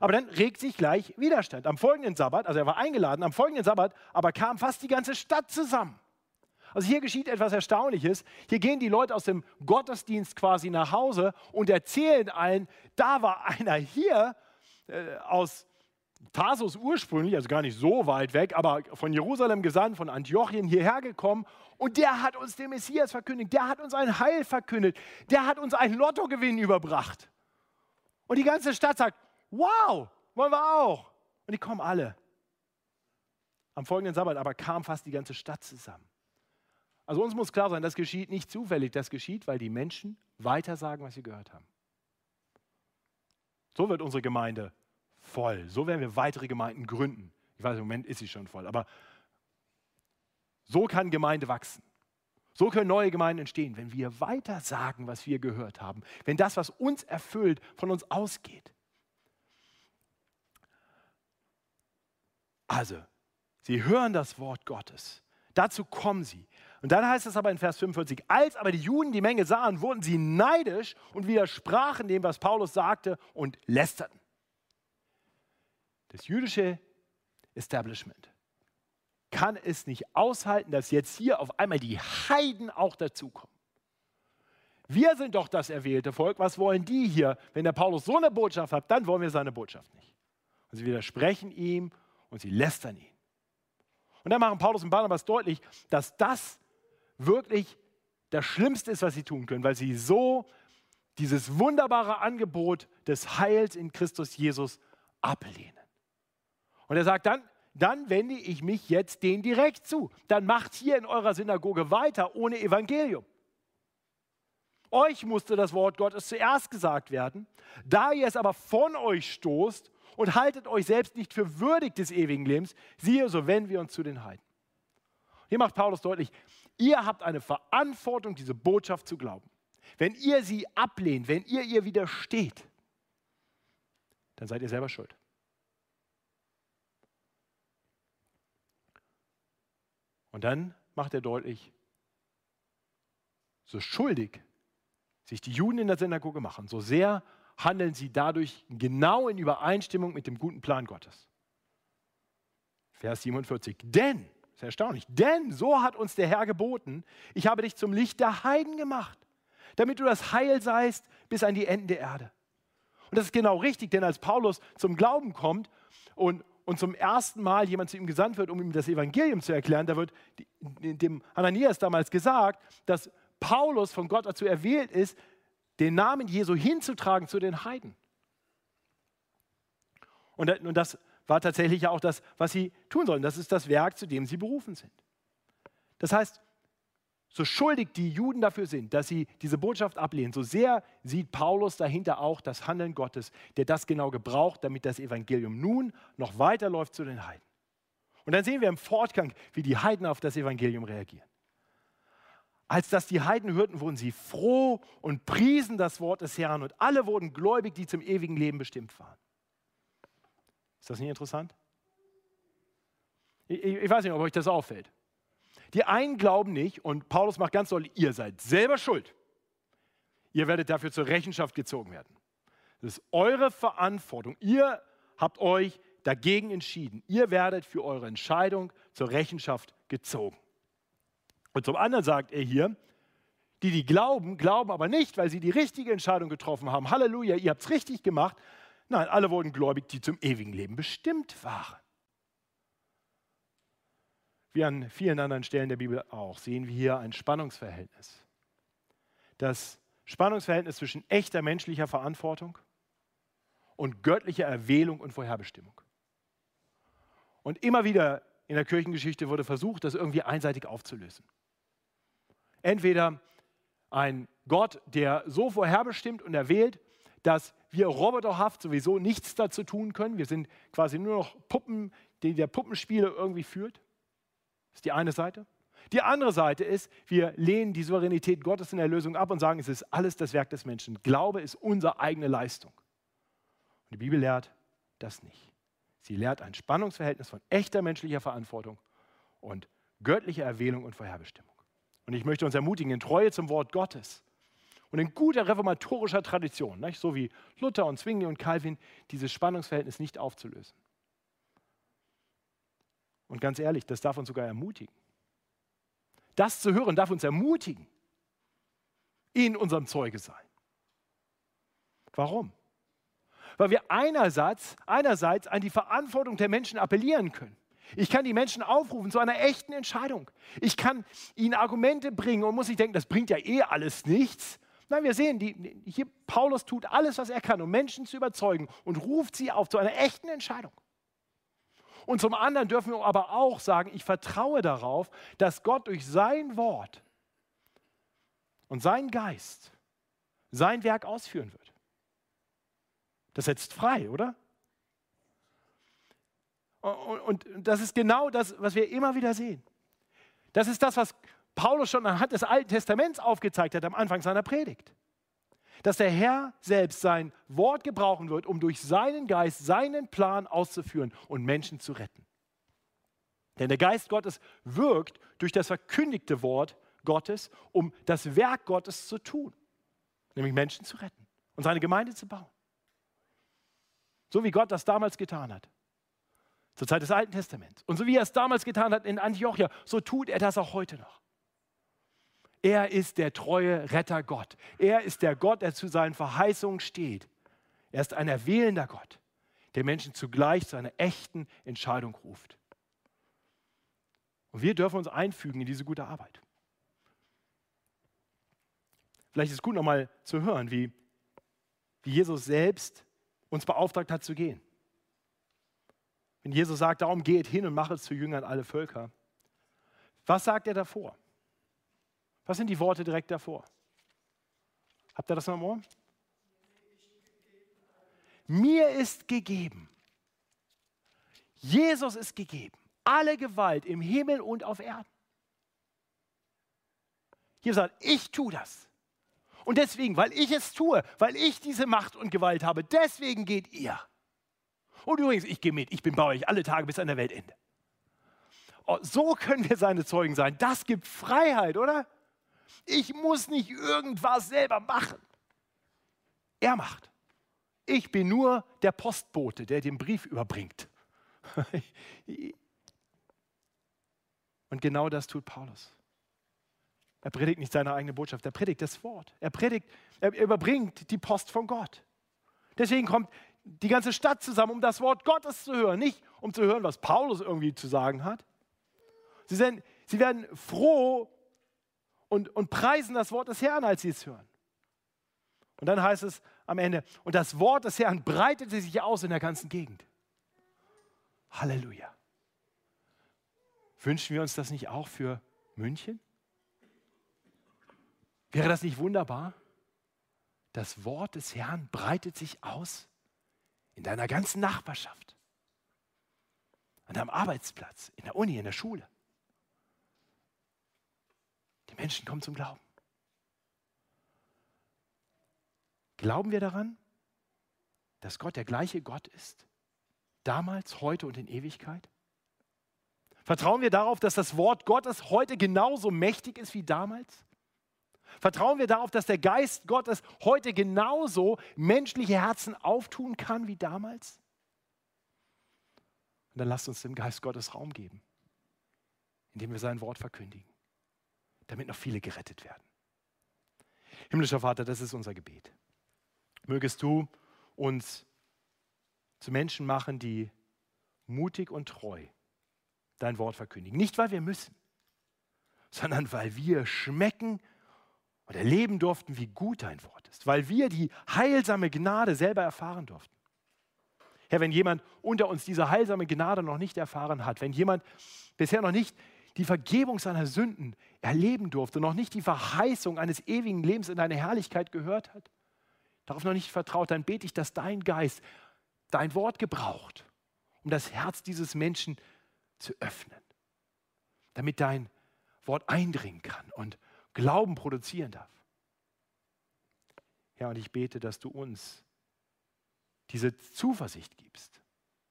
Aber dann regt sich gleich Widerstand. Am folgenden Sabbat, also er war eingeladen, am folgenden Sabbat aber kam fast die ganze Stadt zusammen. Also hier geschieht etwas Erstaunliches. Hier gehen die Leute aus dem Gottesdienst quasi nach Hause und erzählen allen, da war einer hier äh, aus Tarsus ursprünglich, also gar nicht so weit weg, aber von Jerusalem gesandt, von Antiochien hierher gekommen und der hat uns den Messias verkündigt, der hat uns ein Heil verkündet, der hat uns einen Lottogewinn überbracht. Und die ganze Stadt sagt, wow, wollen wir auch. Und die kommen alle. Am folgenden Sabbat aber kam fast die ganze Stadt zusammen. Also uns muss klar sein, das geschieht nicht zufällig, das geschieht, weil die Menschen weitersagen, was sie gehört haben. So wird unsere Gemeinde voll. So werden wir weitere Gemeinden gründen. Ich weiß, im Moment ist sie schon voll, aber so kann Gemeinde wachsen. So können neue Gemeinden entstehen, wenn wir weiter sagen, was wir gehört haben, wenn das, was uns erfüllt, von uns ausgeht. Also, sie hören das Wort Gottes. Dazu kommen sie. Und dann heißt es aber in Vers 45, als aber die Juden die Menge sahen, wurden sie neidisch und widersprachen dem, was Paulus sagte und lästerten. Das jüdische Establishment kann es nicht aushalten, dass jetzt hier auf einmal die Heiden auch dazukommen. Wir sind doch das erwählte Volk. Was wollen die hier? Wenn der Paulus so eine Botschaft hat, dann wollen wir seine Botschaft nicht. Und sie widersprechen ihm und sie lästern ihn. Und dann machen Paulus und Barnabas deutlich, dass das wirklich das Schlimmste ist, was sie tun können, weil sie so dieses wunderbare Angebot des Heils in Christus Jesus ablehnen. Und er sagt dann, dann wende ich mich jetzt denen direkt zu. Dann macht hier in eurer Synagoge weiter ohne Evangelium. Euch musste das Wort Gottes zuerst gesagt werden. Da ihr es aber von euch stoßt und haltet euch selbst nicht für würdig des ewigen Lebens, siehe, so wenden wir uns zu den Heiden. Hier macht Paulus deutlich, ihr habt eine Verantwortung, diese Botschaft zu glauben. Wenn ihr sie ablehnt, wenn ihr ihr widersteht, dann seid ihr selber schuld. Und dann macht er deutlich, so schuldig sich die Juden in der Synagoge machen, so sehr handeln sie dadurch genau in Übereinstimmung mit dem guten Plan Gottes. Vers 47. Denn, ist erstaunlich, denn so hat uns der Herr geboten, ich habe dich zum Licht der Heiden gemacht, damit du das Heil seist bis an die Enden der Erde. Und das ist genau richtig, denn als Paulus zum Glauben kommt und, und zum ersten Mal jemand zu ihm gesandt wird, um ihm das Evangelium zu erklären, da wird dem Ananias damals gesagt, dass Paulus von Gott dazu erwählt ist, den Namen Jesu hinzutragen zu den Heiden. Und, und das war tatsächlich ja auch das, was sie tun sollen. Das ist das Werk, zu dem sie berufen sind. Das heißt, so schuldig die Juden dafür sind, dass sie diese Botschaft ablehnen, so sehr sieht Paulus dahinter auch das Handeln Gottes, der das genau gebraucht, damit das Evangelium nun noch weiterläuft zu den Heiden. Und dann sehen wir im Fortgang, wie die Heiden auf das Evangelium reagieren. Als das die Heiden hörten, wurden sie froh und priesen das Wort des Herrn und alle wurden gläubig, die zum ewigen Leben bestimmt waren. Ist das nicht interessant? Ich, ich weiß nicht, ob euch das auffällt. Die einen glauben nicht und Paulus macht ganz deutlich, ihr seid selber schuld. Ihr werdet dafür zur Rechenschaft gezogen werden. Das ist eure Verantwortung. Ihr habt euch dagegen entschieden. Ihr werdet für eure Entscheidung zur Rechenschaft gezogen. Und zum anderen sagt er hier, die, die glauben, glauben aber nicht, weil sie die richtige Entscheidung getroffen haben. Halleluja, ihr habt es richtig gemacht. Nein, alle wurden gläubig, die zum ewigen Leben bestimmt waren. Wie an vielen anderen Stellen der Bibel auch, sehen wir hier ein Spannungsverhältnis. Das Spannungsverhältnis zwischen echter menschlicher Verantwortung und göttlicher Erwählung und Vorherbestimmung. Und immer wieder in der Kirchengeschichte wurde versucht, das irgendwie einseitig aufzulösen. Entweder ein Gott, der so vorherbestimmt und erwählt, dass wir roboterhaft sowieso nichts dazu tun können. Wir sind quasi nur noch Puppen, die der Puppenspiele irgendwie führt. Das ist die eine Seite. Die andere Seite ist, wir lehnen die Souveränität Gottes in der Lösung ab und sagen, es ist alles das Werk des Menschen. Glaube ist unsere eigene Leistung. Und die Bibel lehrt das nicht. Sie lehrt ein Spannungsverhältnis von echter menschlicher Verantwortung und göttlicher Erwählung und Vorherbestimmung. Und ich möchte uns ermutigen, in Treue zum Wort Gottes und in guter reformatorischer Tradition, nicht? so wie Luther und Zwingli und Calvin, dieses Spannungsverhältnis nicht aufzulösen. Und ganz ehrlich, das darf uns sogar ermutigen. Das zu hören darf uns ermutigen in unserem Zeuge sein. Warum? Weil wir einerseits, einerseits an die Verantwortung der Menschen appellieren können. Ich kann die Menschen aufrufen zu einer echten Entscheidung. Ich kann ihnen Argumente bringen und muss nicht denken, das bringt ja eh alles nichts. Nein, wir sehen, die, hier Paulus tut alles, was er kann, um Menschen zu überzeugen und ruft sie auf zu einer echten Entscheidung. Und zum anderen dürfen wir aber auch sagen, ich vertraue darauf, dass Gott durch sein Wort und sein Geist sein Werk ausführen wird. Das setzt frei, oder? Und, das ist genau das, was wir immer wieder sehen. Das ist das, was Paulus schon anhand des Alten Testaments aufgezeigt hat am Anfang seiner Predigt. Dass der Herr selbst sein Wort gebrauchen wird, um durch seinen Geist seinen Plan auszuführen und Menschen zu retten. Denn der Geist Gottes wirkt durch das verkündigte Wort Gottes, um das Werk Gottes zu tun, nämlich Menschen zu retten und seine Gemeinde zu bauen. So wie Gott das damals getan hat, zur Zeit des Alten Testaments. Und so wie er es damals getan hat in Antiochia, so tut er das auch heute noch. Er ist der treue Retter Gott. Er ist der Gott, der zu seinen Verheißungen steht. Er ist ein erwählender Gott, der Menschen zugleich zu einer echten Entscheidung ruft. Und wir dürfen uns einfügen in diese gute Arbeit. Vielleicht ist es gut, nochmal zu hören, wie, wie Jesus selbst uns beauftragt hat zu gehen. Wenn Jesus sagt, darum geht hin und macht es zu Jüngern alle Völker. Was sagt er davor? Was sind die Worte direkt davor? Habt ihr das noch im Ohr? Mir ist gegeben. Jesus ist gegeben. Alle Gewalt im Himmel und auf Erden. Jesus sagt, ich tue das. Und deswegen, weil ich es tue, weil ich diese Macht und Gewalt habe, deswegen geht ihr. Und übrigens, ich gehe mit, ich bin bei euch alle Tage bis an der Weltende. Oh, so können wir seine Zeugen sein. Das gibt Freiheit, oder? Ich muss nicht irgendwas selber machen. Er macht. Ich bin nur der Postbote, der den Brief überbringt. [laughs] Und genau das tut Paulus. Er predigt nicht seine eigene Botschaft, er predigt das Wort. Er predigt, er überbringt die Post von Gott. Deswegen kommt die ganze Stadt zusammen, um das Wort Gottes zu hören, nicht um zu hören, was Paulus irgendwie zu sagen hat. Sie, sind, sie werden froh und, und preisen das Wort des Herrn, als sie es hören. Und dann heißt es am Ende, und das Wort des Herrn breitete sich aus in der ganzen Gegend. Halleluja. Wünschen wir uns das nicht auch für München? Wäre das nicht wunderbar? Das Wort des Herrn breitet sich aus in deiner ganzen Nachbarschaft, an deinem Arbeitsplatz, in der Uni, in der Schule. Die Menschen kommen zum Glauben. Glauben wir daran, dass Gott der gleiche Gott ist, damals, heute und in Ewigkeit? Vertrauen wir darauf, dass das Wort Gottes heute genauso mächtig ist wie damals? Vertrauen wir darauf, dass der Geist Gottes heute genauso menschliche Herzen auftun kann wie damals? Und dann lasst uns dem Geist Gottes Raum geben, indem wir sein Wort verkündigen damit noch viele gerettet werden. Himmlischer Vater, das ist unser Gebet. Mögest du uns zu Menschen machen, die mutig und treu dein Wort verkündigen. Nicht, weil wir müssen, sondern weil wir schmecken und erleben durften, wie gut dein Wort ist. Weil wir die heilsame Gnade selber erfahren durften. Herr, wenn jemand unter uns diese heilsame Gnade noch nicht erfahren hat, wenn jemand bisher noch nicht die Vergebung seiner Sünden erleben durfte, noch nicht die Verheißung eines ewigen Lebens in deine Herrlichkeit gehört hat, darauf noch nicht vertraut, dann bete ich, dass dein Geist dein Wort gebraucht, um das Herz dieses Menschen zu öffnen, damit dein Wort eindringen kann und Glauben produzieren darf. Ja, und ich bete, dass du uns diese Zuversicht gibst,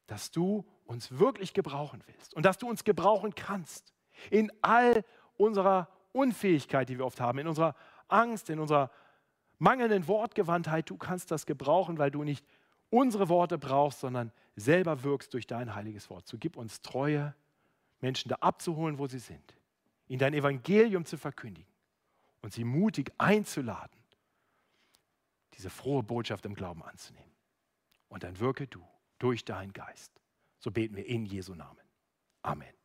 dass du uns wirklich gebrauchen willst und dass du uns gebrauchen kannst in all unserer Unfähigkeit, die wir oft haben, in unserer Angst, in unserer mangelnden Wortgewandtheit. Du kannst das gebrauchen, weil du nicht unsere Worte brauchst, sondern selber wirkst durch dein heiliges Wort. So gib uns Treue, Menschen da abzuholen, wo sie sind, ihnen dein Evangelium zu verkündigen und sie mutig einzuladen, diese frohe Botschaft im Glauben anzunehmen. Und dann wirke du durch deinen Geist. So beten wir in Jesu Namen. Amen.